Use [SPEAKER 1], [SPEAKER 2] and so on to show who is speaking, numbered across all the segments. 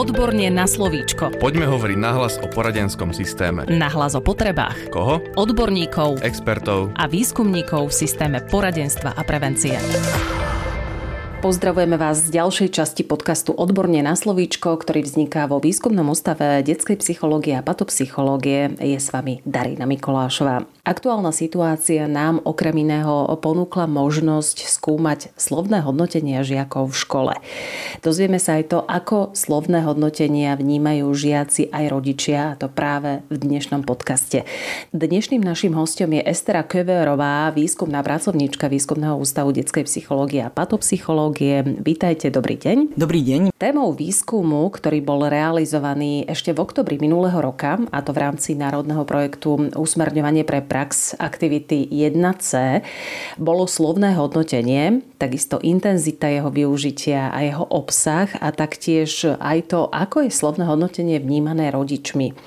[SPEAKER 1] Odborne na slovíčko.
[SPEAKER 2] Poďme hovoriť nahlas o poradenskom systéme.
[SPEAKER 1] Nahlas o potrebách.
[SPEAKER 2] Koho?
[SPEAKER 1] Odborníkov
[SPEAKER 2] Expertov.
[SPEAKER 1] a výskumníkov v systéme poradenstva a prevencie.
[SPEAKER 3] Pozdravujeme vás z ďalšej časti podcastu Odborne na slovíčko, ktorý vzniká vo Výskumnom ústave detskej psychológie a patopsychológie. Je s vami Darina Mikolášová. Aktuálna situácia nám okrem iného ponúkla možnosť skúmať slovné hodnotenia žiakov v škole. Dozvieme sa aj to, ako slovné hodnotenia vnímajú žiaci aj rodičia, a to práve v dnešnom podcaste. Dnešným našim hostom je Estera Köverová, výskumná pracovníčka Výskumného ústavu detskej psychológie a patopsychológie psychológie. Vítajte, dobrý deň.
[SPEAKER 4] Dobrý deň.
[SPEAKER 3] Témou výskumu, ktorý bol realizovaný ešte v oktobri minulého roka, a to v rámci národného projektu Usmerňovanie pre prax aktivity 1C, bolo slovné hodnotenie, takisto intenzita jeho využitia a jeho obsah a taktiež aj to, ako je slovné hodnotenie vnímané rodičmi.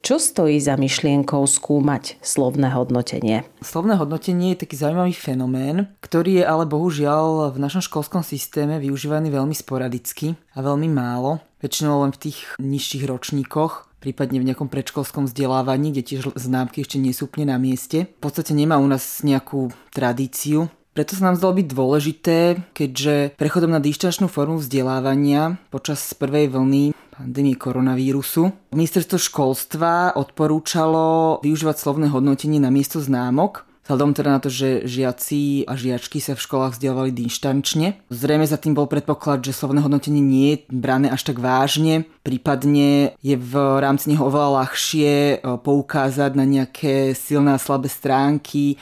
[SPEAKER 3] Čo stojí za myšlienkou skúmať slovné hodnotenie?
[SPEAKER 4] Slovné hodnotenie je taký zaujímavý fenomén, ktorý je ale bohužiaľ v našom školskom systéme využívaný veľmi sporadicky a veľmi málo. Väčšinou len v tých nižších ročníkoch, prípadne v nejakom predškolskom vzdelávaní, kde tiež známky ešte nie sú úplne na mieste. V podstate nemá u nás nejakú tradíciu. Preto sa nám zdalo byť dôležité, keďže prechodom na dištančnú formu vzdelávania počas prvej vlny pandémie koronavírusu. Ministerstvo školstva odporúčalo využívať slovné hodnotenie na miesto známok, Vzhľadom teda na to, že žiaci a žiačky sa v školách vzdelávali dištančne. Zrejme za tým bol predpoklad, že slovné hodnotenie nie je brané až tak vážne, prípadne je v rámci neho oveľa ľahšie e, poukázať na nejaké silné a slabé stránky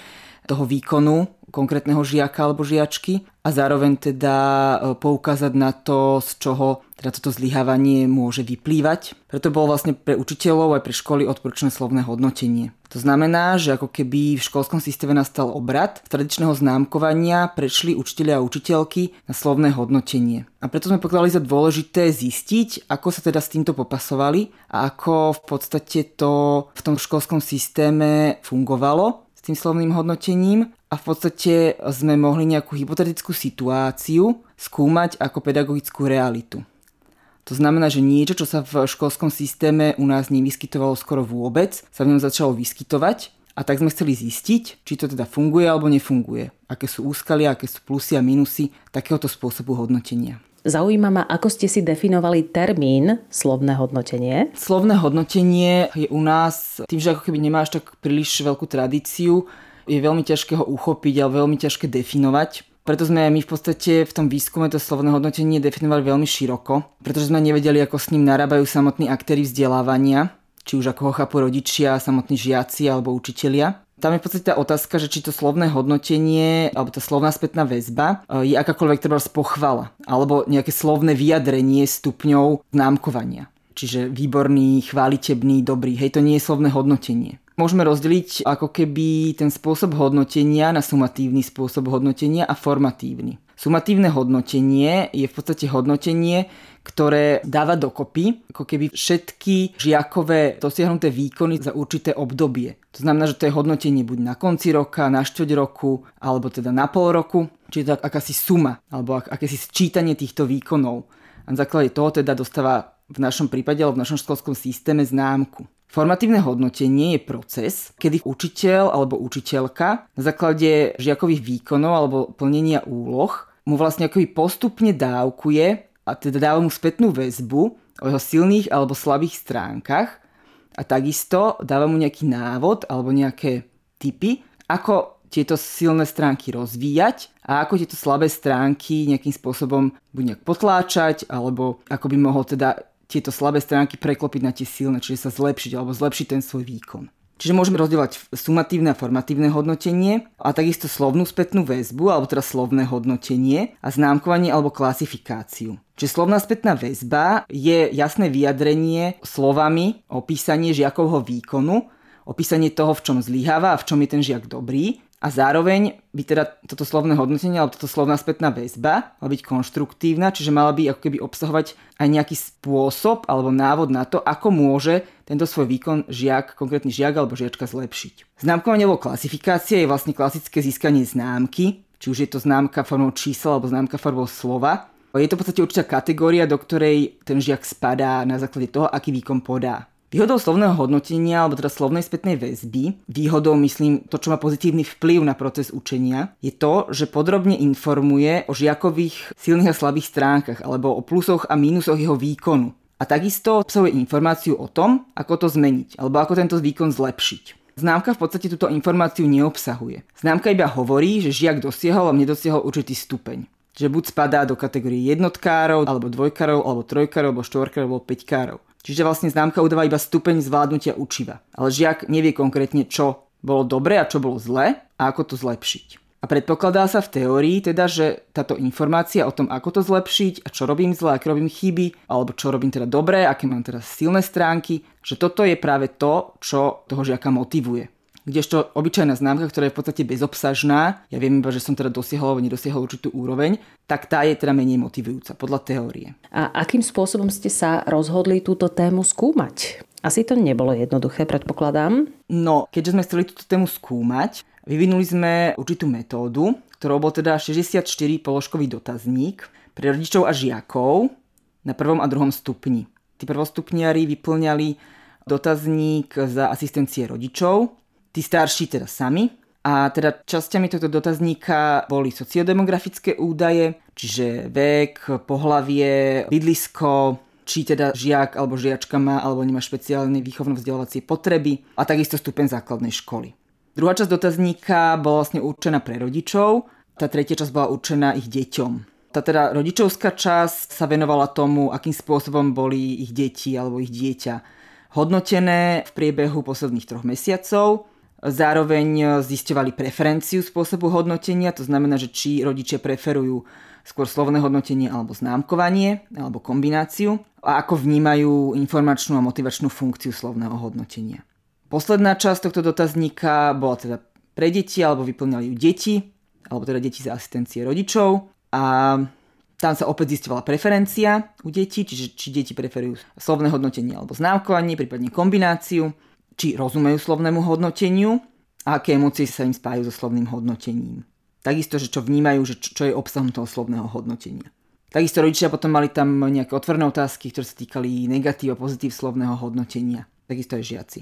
[SPEAKER 4] toho výkonu konkrétneho žiaka alebo žiačky a zároveň teda e, poukázať na to, z čoho teda toto zlyhávanie môže vyplývať. Preto bolo vlastne pre učiteľov aj pre školy odporúčané slovné hodnotenie. To znamená, že ako keby v školskom systéme nastal obrad z tradičného známkovania prešli učiteľia a učiteľky na slovné hodnotenie. A preto sme pokladali za dôležité zistiť, ako sa teda s týmto popasovali a ako v podstate to v tom školskom systéme fungovalo s tým slovným hodnotením a v podstate sme mohli nejakú hypotetickú situáciu skúmať ako pedagogickú realitu. To znamená, že niečo, čo sa v školskom systéme u nás nevyskytovalo skoro vôbec, sa v ňom začalo vyskytovať a tak sme chceli zistiť, či to teda funguje alebo nefunguje. Aké sú úskalia, aké sú plusy a minusy takéhoto spôsobu hodnotenia.
[SPEAKER 3] Zaujíma ma, ako ste si definovali termín slovné hodnotenie.
[SPEAKER 4] Slovné hodnotenie je u nás, tým, že ako keby nemá až tak príliš veľkú tradíciu, je veľmi ťažké ho uchopiť, ale veľmi ťažké definovať. Preto sme my v podstate v tom výskume to slovné hodnotenie definovali veľmi široko, pretože sme nevedeli, ako s ním narábajú samotní aktéry vzdelávania, či už ako ho chápu rodičia, samotní žiaci alebo učitelia. Tam je v podstate tá otázka, že či to slovné hodnotenie alebo tá slovná spätná väzba e, je akákoľvek treba pochvala alebo nejaké slovné vyjadrenie stupňov známkovania. Čiže výborný, chválitebný, dobrý. Hej, to nie je slovné hodnotenie. Môžeme rozdeliť ako keby ten spôsob hodnotenia na sumatívny spôsob hodnotenia a formatívny. Sumatívne hodnotenie je v podstate hodnotenie, ktoré dáva dokopy ako keby všetky žiakové dosiahnuté výkony za určité obdobie. To znamená, že to je hodnotenie buď na konci roka, na štvrť roku, alebo teda na pol roku, čiže to akási suma, alebo ak, akési sčítanie týchto výkonov. A na základe toho teda dostáva v našom prípade alebo v našom školskom systéme známku. Formatívne hodnotenie je proces, kedy učiteľ alebo učiteľka na základe žiakových výkonov alebo plnenia úloh mu vlastne akoby postupne dávkuje a teda dáva mu spätnú väzbu o jeho silných alebo slabých stránkach a takisto dáva mu nejaký návod alebo nejaké typy, ako tieto silné stránky rozvíjať a ako tieto slabé stránky nejakým spôsobom buď nejak potláčať alebo ako by mohol teda tieto slabé stránky preklopiť na tie silné, čiže sa zlepšiť alebo zlepšiť ten svoj výkon. Čiže môžeme rozdielovať sumatívne a formatívne hodnotenie a takisto slovnú spätnú väzbu alebo teda slovné hodnotenie a známkovanie alebo klasifikáciu. Čiže slovná spätná väzba je jasné vyjadrenie slovami opísanie žiakovho výkonu, opísanie toho, v čom zlyháva a v čom je ten žiak dobrý a zároveň by teda toto slovné hodnotenie alebo toto slovná spätná väzba mala byť konštruktívna, čiže mala by ako keby obsahovať aj nejaký spôsob alebo návod na to, ako môže tento svoj výkon žiak, konkrétny žiak alebo žiačka zlepšiť. Známkovanie alebo klasifikácia je vlastne klasické získanie známky, či už je to známka formou čísla alebo známka formou slova. Je to v podstate určitá kategória, do ktorej ten žiak spadá na základe toho, aký výkon podá. Výhodou slovného hodnotenia, alebo teda slovnej spätnej väzby, výhodou myslím to, čo má pozitívny vplyv na proces učenia, je to, že podrobne informuje o žiakových silných a slabých stránkach, alebo o plusoch a mínusoch jeho výkonu. A takisto obsahuje informáciu o tom, ako to zmeniť, alebo ako tento výkon zlepšiť. Známka v podstate túto informáciu neobsahuje. Známka iba hovorí, že žiak dosiahol alebo nedosiahol určitý stupeň. Že buď spadá do kategórie jednotkárov, alebo dvojkárov, alebo trojkárov, alebo štvorkárov, alebo peťkárov. Čiže vlastne známka udáva iba stupeň zvládnutia učiva. Ale žiak nevie konkrétne, čo bolo dobre a čo bolo zle a ako to zlepšiť. A predpokladá sa v teórii teda, že táto informácia o tom, ako to zlepšiť a čo robím zle, aké robím chyby, alebo čo robím teda dobre, aké mám teda silné stránky, že toto je práve to, čo toho žiaka motivuje. Kdežto obyčajná známka, ktorá je v podstate bezobsažná, ja viem iba, že som teda dosiahol alebo nedosiahol určitú úroveň, tak tá je teda menej motivujúca podľa teórie.
[SPEAKER 3] A akým spôsobom ste sa rozhodli túto tému skúmať? Asi to nebolo jednoduché, predpokladám.
[SPEAKER 4] No, keďže sme chceli túto tému skúmať, vyvinuli sme určitú metódu, ktorou bol teda 64 položkový dotazník pre rodičov a žiakov na prvom a druhom stupni. Tí prvostupniari vyplňali dotazník za asistencie rodičov, tí starší teda sami. A teda časťami tohto dotazníka boli sociodemografické údaje, čiže vek, pohlavie, bydlisko, či teda žiak alebo žiačka má alebo nemá špeciálne výchovno-vzdelávacie potreby a takisto stupeň základnej školy. Druhá časť dotazníka bola vlastne určená pre rodičov, tá tretia časť bola určená ich deťom. Tá teda rodičovská časť sa venovala tomu, akým spôsobom boli ich deti alebo ich dieťa hodnotené v priebehu posledných troch mesiacov Zároveň zisťovali preferenciu spôsobu hodnotenia, to znamená, že či rodičia preferujú skôr slovné hodnotenie alebo známkovanie, alebo kombináciu. A ako vnímajú informačnú a motivačnú funkciu slovného hodnotenia. Posledná časť tohto dotazníka bola teda pre deti, alebo vyplňali ju deti, alebo teda deti za asistencie rodičov. A tam sa opäť zistovala preferencia u detí, čiže či deti preferujú slovné hodnotenie alebo známkovanie, prípadne kombináciu či rozumejú slovnému hodnoteniu a aké emócie sa im spájajú so slovným hodnotením. Takisto, že čo vnímajú, že čo je obsahom toho slovného hodnotenia. Takisto rodičia potom mali tam nejaké otvorné otázky, ktoré sa týkali negatív a pozitív slovného hodnotenia. Takisto aj žiaci.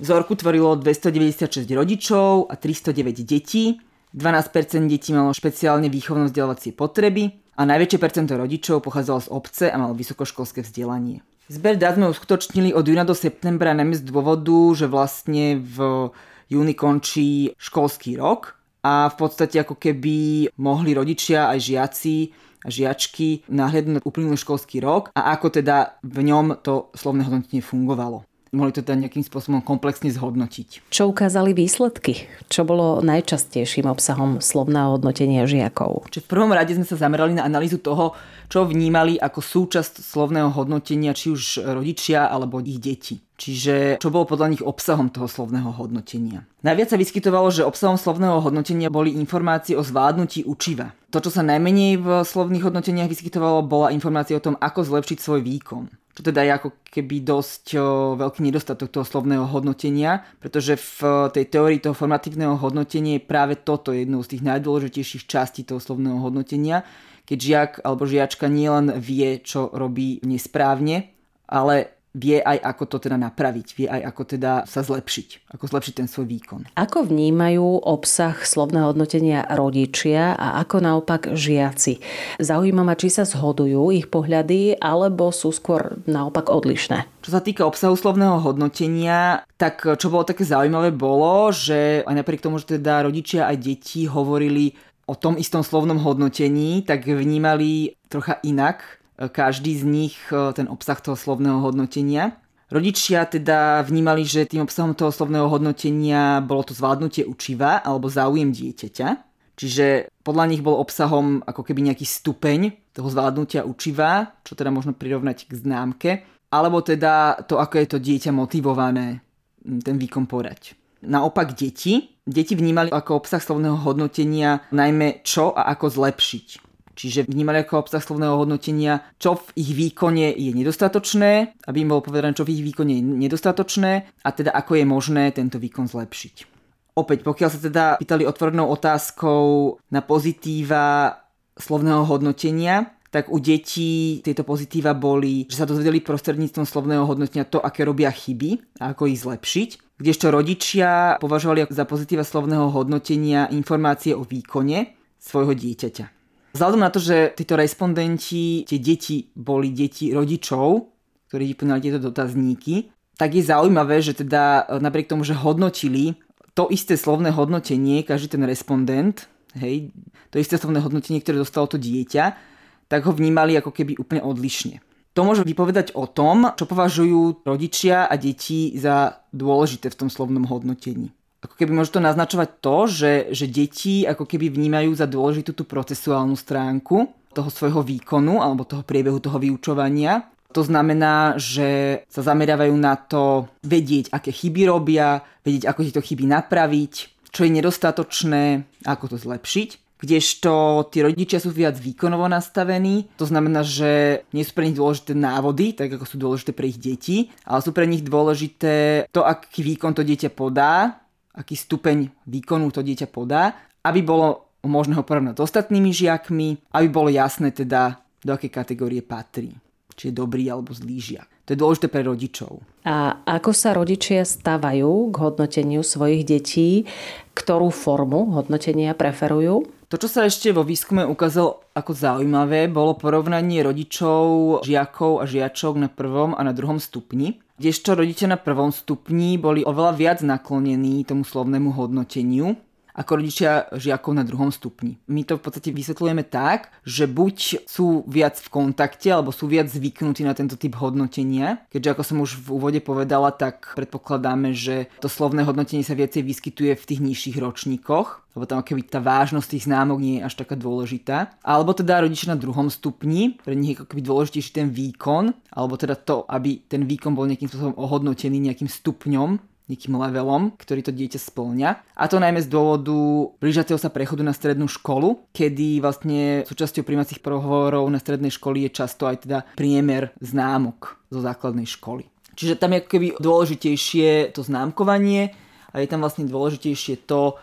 [SPEAKER 4] Vzorku tvorilo 296 rodičov a 309 detí. 12% detí malo špeciálne výchovno-vzdelávacie potreby a najväčšie percento rodičov pochádzalo z obce a malo vysokoškolské vzdelanie. Zber dát sme uskutočnili od júna do septembra najmä z dôvodu, že vlastne v júni končí školský rok a v podstate ako keby mohli rodičia aj žiaci a žiačky nahliadnúť na uplynulý školský rok a ako teda v ňom to slovné hodnotenie fungovalo mohli to teda nejakým spôsobom komplexne zhodnotiť.
[SPEAKER 3] Čo ukázali výsledky? Čo bolo najčastejším obsahom slovného hodnotenia žiakov?
[SPEAKER 4] Čiže v prvom rade sme sa zamerali na analýzu toho, čo vnímali ako súčasť slovného hodnotenia či už rodičia alebo ich deti. Čiže čo bolo podľa nich obsahom toho slovného hodnotenia. Najviac sa vyskytovalo, že obsahom slovného hodnotenia boli informácie o zvládnutí učiva. To, čo sa najmenej v slovných hodnoteniach vyskytovalo, bola informácia o tom, ako zlepšiť svoj výkon čo teda je ako keby dosť veľký nedostatok toho slovného hodnotenia, pretože v tej teórii toho formatívneho hodnotenia je práve toto jednou z tých najdôležitejších častí toho slovného hodnotenia, keď žiak alebo žiačka nielen vie, čo robí nesprávne, ale vie aj ako to teda napraviť, vie aj ako teda sa zlepšiť, ako zlepšiť ten svoj výkon.
[SPEAKER 3] Ako vnímajú obsah slovného hodnotenia rodičia a ako naopak žiaci? Zaujíma ma, či sa zhodujú ich pohľady, alebo sú skôr naopak odlišné.
[SPEAKER 4] Čo sa týka obsahu slovného hodnotenia, tak čo bolo také zaujímavé bolo, že aj napriek tomu, že teda rodičia aj deti hovorili o tom istom slovnom hodnotení, tak vnímali trocha inak každý z nich e, ten obsah toho slovného hodnotenia. Rodičia teda vnímali, že tým obsahom toho slovného hodnotenia bolo to zvládnutie učiva alebo záujem dieťaťa. Čiže podľa nich bol obsahom ako keby nejaký stupeň toho zvládnutia učiva, čo teda možno prirovnať k známke, alebo teda to, ako je to dieťa motivované ten výkon porať. Naopak deti, deti vnímali ako obsah slovného hodnotenia najmä čo a ako zlepšiť. Čiže vnímali ako obsah slovného hodnotenia, čo v ich výkone je nedostatočné, aby im bolo povedané, čo v ich výkone je nedostatočné a teda ako je možné tento výkon zlepšiť. Opäť, pokiaľ sa teda pýtali otvorenou otázkou na pozitíva slovného hodnotenia, tak u detí tieto pozitíva boli, že sa dozvedeli prostredníctvom slovného hodnotenia to, aké robia chyby a ako ich zlepšiť. Kdežto rodičia považovali za pozitíva slovného hodnotenia informácie o výkone svojho dieťaťa. Vzhľadom na to, že títo respondenti, tie deti boli deti rodičov, ktorí vyplňali tieto dotazníky, tak je zaujímavé, že teda napriek tomu, že hodnotili to isté slovné hodnotenie, každý ten respondent, hej, to isté slovné hodnotenie, ktoré dostalo to dieťa, tak ho vnímali ako keby úplne odlišne. To môže vypovedať o tom, čo považujú rodičia a deti za dôležité v tom slovnom hodnotení. Ako keby môže to naznačovať to, že, že deti ako keby vnímajú za dôležitú tú procesuálnu stránku toho svojho výkonu alebo toho priebehu toho vyučovania. To znamená, že sa zameriavajú na to vedieť, aké chyby robia, vedieť, ako tieto chyby napraviť, čo je nedostatočné, ako to zlepšiť kdežto tí rodičia sú viac výkonovo nastavení. To znamená, že nie sú pre nich dôležité návody, tak ako sú dôležité pre ich deti, ale sú pre nich dôležité to, aký výkon to dieťa podá, aký stupeň výkonu to dieťa podá, aby bolo možné ho porovnať s ostatnými žiakmi, aby bolo jasné teda, do akej kategórie patrí. Či je dobrý alebo zlý žiak. To je dôležité pre rodičov.
[SPEAKER 3] A ako sa rodičia stavajú k hodnoteniu svojich detí? Ktorú formu hodnotenia preferujú?
[SPEAKER 4] To, čo sa ešte vo výskume ukázalo ako zaujímavé, bolo porovnanie rodičov, žiakov a žiačok na prvom a na druhom stupni. Kdežto rodičia na prvom stupni boli oveľa viac naklonení tomu slovnému hodnoteniu ako rodičia žiakov na druhom stupni. My to v podstate vysvetľujeme tak, že buď sú viac v kontakte, alebo sú viac zvyknutí na tento typ hodnotenia. Keďže ako som už v úvode povedala, tak predpokladáme, že to slovné hodnotenie sa viacej vyskytuje v tých nižších ročníkoch, lebo tam keby tá vážnosť tých známok nie je až taká dôležitá. Alebo teda rodičia na druhom stupni, pre nich je ako keby dôležitejší ten výkon, alebo teda to, aby ten výkon bol nejakým spôsobom ohodnotený nejakým stupňom nejakým levelom, ktorý to dieťa splňa. A to najmä z dôvodu blížaceho sa prechodu na strednú školu, kedy vlastne súčasťou príjmacích prohovorov na strednej školy je často aj teda priemer známok zo základnej školy. Čiže tam je keby dôležitejšie to známkovanie a je tam vlastne dôležitejšie to,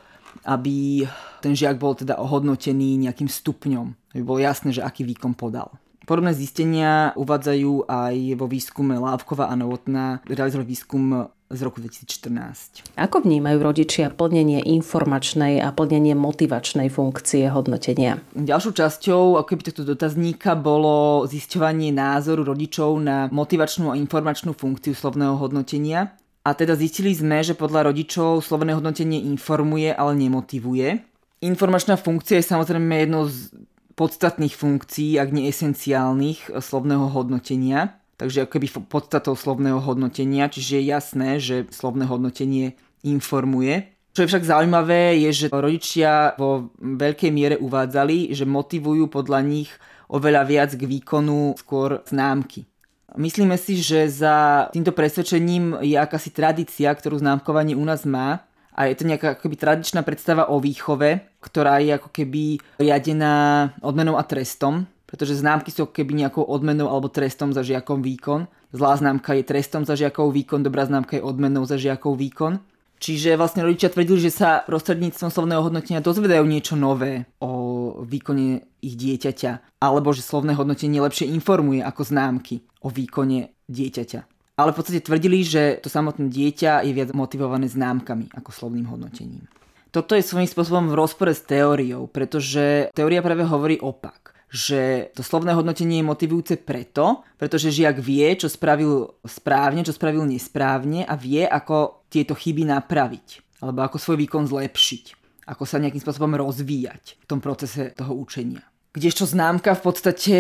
[SPEAKER 4] aby ten žiak bol teda ohodnotený nejakým stupňom, aby bolo jasné, že aký výkon podal. Podobné zistenia uvádzajú aj vo výskume Lávkova a Novotná. Realizovali výskum z roku 2014.
[SPEAKER 3] Ako vnímajú rodičia plnenie informačnej a plnenie motivačnej funkcie hodnotenia?
[SPEAKER 4] Ďalšou časťou ako keby tohto dotazníka bolo zisťovanie názoru rodičov na motivačnú a informačnú funkciu slovného hodnotenia. A teda zistili sme, že podľa rodičov slovné hodnotenie informuje, ale nemotivuje. Informačná funkcia je samozrejme jednou z podstatných funkcií, ak nie esenciálnych, slovného hodnotenia takže akoby podstatou slovného hodnotenia, čiže je jasné, že slovné hodnotenie informuje. Čo je však zaujímavé, je, že rodičia vo veľkej miere uvádzali, že motivujú podľa nich oveľa viac k výkonu skôr známky. Myslíme si, že za týmto presvedčením je akási tradícia, ktorú známkovanie u nás má a je to nejaká akoby tradičná predstava o výchove, ktorá je ako keby riadená odmenou a trestom pretože známky sú keby nejakou odmenou alebo trestom za žiakov výkon. Zlá známka je trestom za žiakov výkon, dobrá známka je odmenou za žiakov výkon. Čiže vlastne rodičia tvrdili, že sa prostredníctvom slovného hodnotenia dozvedajú niečo nové o výkone ich dieťaťa, alebo že slovné hodnotenie lepšie informuje ako známky o výkone dieťaťa. Ale v podstate tvrdili, že to samotné dieťa je viac motivované známkami ako slovným hodnotením. Toto je svojím spôsobom v rozpore s teóriou, pretože teória práve hovorí opak že to slovné hodnotenie je motivujúce preto, pretože žiak vie, čo spravil správne, čo spravil nesprávne a vie, ako tieto chyby napraviť alebo ako svoj výkon zlepšiť, ako sa nejakým spôsobom rozvíjať v tom procese toho učenia. Kdežto známka v podstate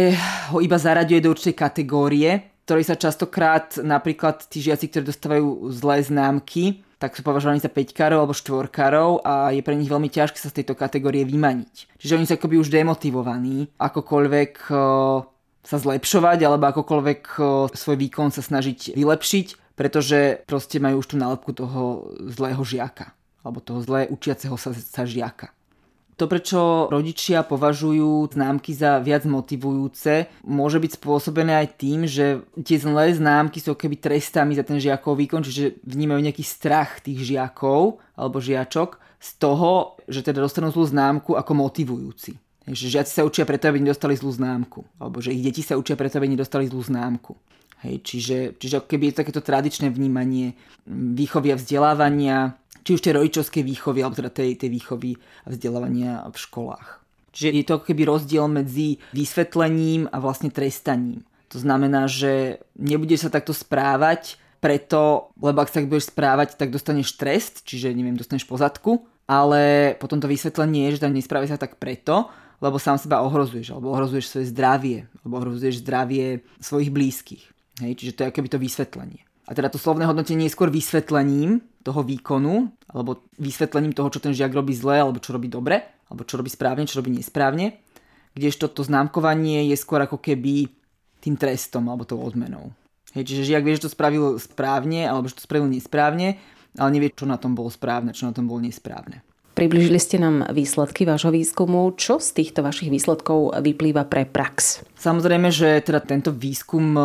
[SPEAKER 4] ho iba zaraďuje do určitej kategórie, ktorej sa častokrát napríklad tí žiaci, ktorí dostávajú zlé známky, tak sú považovaní za 5 alebo 4 a je pre nich veľmi ťažké sa z tejto kategórie vymaniť. Čiže oni sú akoby už demotivovaní akokoľvek e, sa zlepšovať alebo akokoľvek e, svoj výkon sa snažiť vylepšiť, pretože proste majú už tú nálepku toho zlého žiaka alebo toho zlé učiaceho sa, sa žiaka. To, prečo rodičia považujú známky za viac motivujúce, môže byť spôsobené aj tým, že tie zlé známky sú keby trestami za ten žiakov výkon, čiže vnímajú nejaký strach tých žiakov alebo žiačok z toho, že teda dostanú zlú známku ako motivujúci. Že žiaci sa učia preto, aby nedostali zlú známku. Alebo že ich deti sa učia preto, aby nedostali zlú známku. Hej, čiže, čiže keby je to takéto tradičné vnímanie výchovy a vzdelávania, či už tej rodičovskej výchovy, alebo teda tej, tej výchovy a vzdelávania v školách. Čiže je to keby rozdiel medzi vysvetlením a vlastne trestaním. To znamená, že nebudeš sa takto správať preto, lebo ak sa tak budeš správať, tak dostaneš trest, čiže neviem, dostaneš pozadku, ale potom to vysvetlenie je, že tam nesprávaj sa tak preto, lebo sám seba ohrozuješ, alebo ohrozuješ svoje zdravie, alebo ohrozuješ zdravie svojich blízkych. Hej, čiže to je akoby to vysvetlenie. A teda to slovné hodnotenie je skôr vysvetlením toho výkonu, alebo vysvetlením toho, čo ten žiak robí zle, alebo čo robí dobre, alebo čo robí správne, čo robí nesprávne. Kdežto to známkovanie je skôr ako keby tým trestom alebo tou odmenou. Hej, čiže žiak vie, že to spravil správne, alebo že to spravil nesprávne, ale nevie, čo na tom bolo správne, čo na tom bolo nesprávne.
[SPEAKER 3] Približili ste nám výsledky vášho výskumu. Čo z týchto vašich výsledkov vyplýva pre prax?
[SPEAKER 4] Samozrejme, že teda tento výskum e,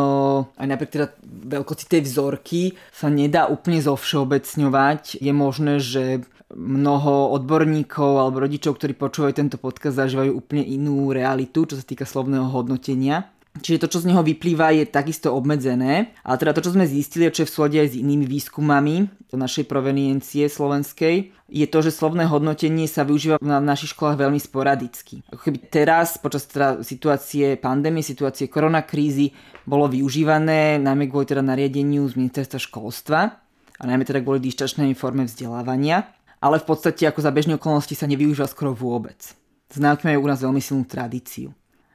[SPEAKER 4] aj napriek teda veľkosti tej vzorky sa nedá úplne zovšeobecňovať. Je možné, že mnoho odborníkov alebo rodičov, ktorí počúvajú tento podcast, zažívajú úplne inú realitu, čo sa týka slovného hodnotenia. Čiže to, čo z neho vyplýva, je takisto obmedzené. Ale teda to, čo sme zistili, čo je v súlade aj s inými výskumami do našej proveniencie slovenskej, je to, že slovné hodnotenie sa využíva na našich školách veľmi sporadicky. Ako keby teraz, počas teda situácie pandémie, situácie koronakrízy, bolo využívané najmä kvôli teda nariadeniu z ministerstva školstva a najmä teda kvôli dištačnej forme vzdelávania, ale v podstate ako za bežné okolnosti sa nevyužíva skoro vôbec. Známky majú u nás veľmi silnú tradíciu.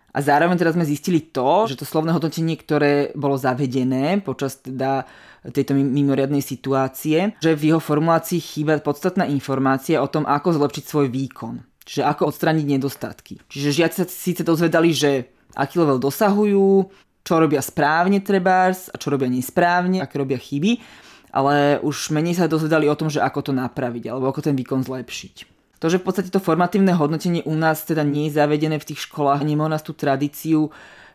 [SPEAKER 4] A zároveň teraz sme zistili to, že to slovné hodnotenie, ktoré bolo zavedené počas teda tejto mimoriadnej situácie, že v jeho formulácii chýba podstatná informácia o tom, ako zlepšiť svoj výkon. Čiže ako odstrániť nedostatky. Čiže žiaci sa síce dozvedali, že aký level dosahujú, čo robia správne trebárs a čo robia nesprávne, aké robia chyby, ale už menej sa dozvedali o tom, že ako to napraviť alebo ako ten výkon zlepšiť. To, že v podstate to formatívne hodnotenie u nás teda nie je zavedené v tých školách, nemá u nás tú tradíciu,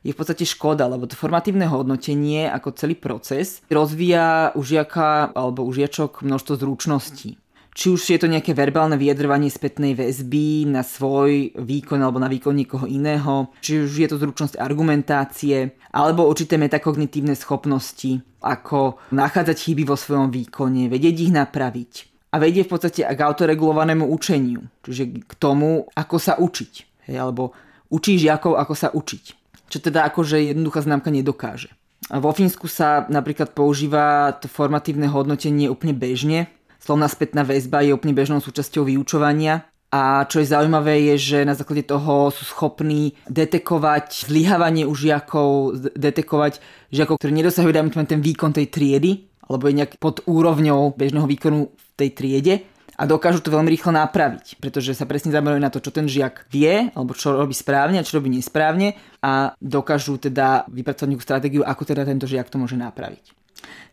[SPEAKER 4] je v podstate škoda, lebo to formatívne hodnotenie ako celý proces rozvíja u žiaka alebo u žiačok množstvo zručností. Či už je to nejaké verbálne vyjadrovanie spätnej väzby na svoj výkon alebo na výkon niekoho iného, či už je to zručnosť argumentácie, alebo určité metakognitívne schopnosti, ako nachádzať chyby vo svojom výkone, vedieť ich napraviť a vedie v podstate k autoregulovanému učeniu, čiže k tomu, ako sa učiť. Hej, alebo učí žiakov, ako sa učiť. Čo teda akože jednoduchá známka nedokáže. A vo Fínsku sa napríklad používa to formatívne hodnotenie úplne bežne. Slovná spätná väzba je úplne bežnou súčasťou vyučovania. A čo je zaujímavé je, že na základe toho sú schopní detekovať zlyhávanie u žiakov, detekovať žiakov, ktorí nedosahujú ten výkon tej triedy, alebo je nejak pod úrovňou bežného výkonu tej triede a dokážu to veľmi rýchlo napraviť, pretože sa presne zamerajú na to, čo ten žiak vie, alebo čo robí správne a čo robí nesprávne a dokážu teda vypracovať nejakú stratégiu, ako teda tento žiak to môže napraviť.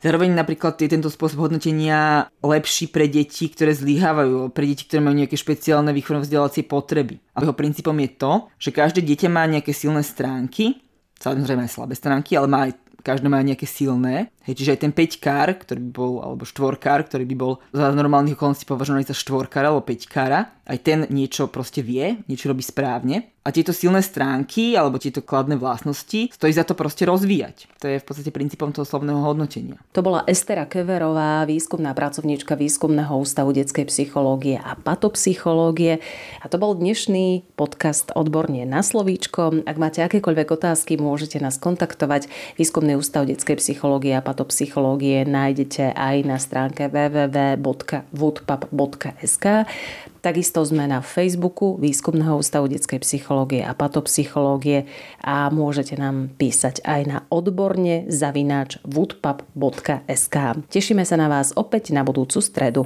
[SPEAKER 4] Zároveň napríklad je tento spôsob hodnotenia lepší pre deti, ktoré zlyhávajú, pre deti, ktoré majú nejaké špeciálne výchovno vzdelávacie potreby. A jeho princípom je to, že každé dieťa má nejaké silné stránky, samozrejme aj slabé stránky, ale má aj každé má nejaké silné. Hej, čiže aj ten 5 kár, ktorý by bol, alebo štvorkár, ktorý by bol za normálnych okolností považovaný za štvorkára alebo 5 kára, aj ten niečo proste vie, niečo robí správne. A tieto silné stránky alebo tieto kladné vlastnosti stojí za to proste rozvíjať. To je v podstate princípom toho slovného hodnotenia.
[SPEAKER 3] To bola Estera Keverová, výskumná pracovníčka Výskumného ústavu detskej psychológie a patopsychológie. A to bol dnešný podcast Odborne na slovíčko. Ak máte akékoľvek otázky, môžete nás kontaktovať. Výskumný ústav detskej psychológie a patopsychológie nájdete aj na stránke www.woodpap.sk. Takisto sme na Facebooku Výskumného ústavu detskej psychológie a patopsychológie a môžete nám písať aj na odborne zavináč woodpub.sk. Tešíme sa na vás opäť na budúcu stredu.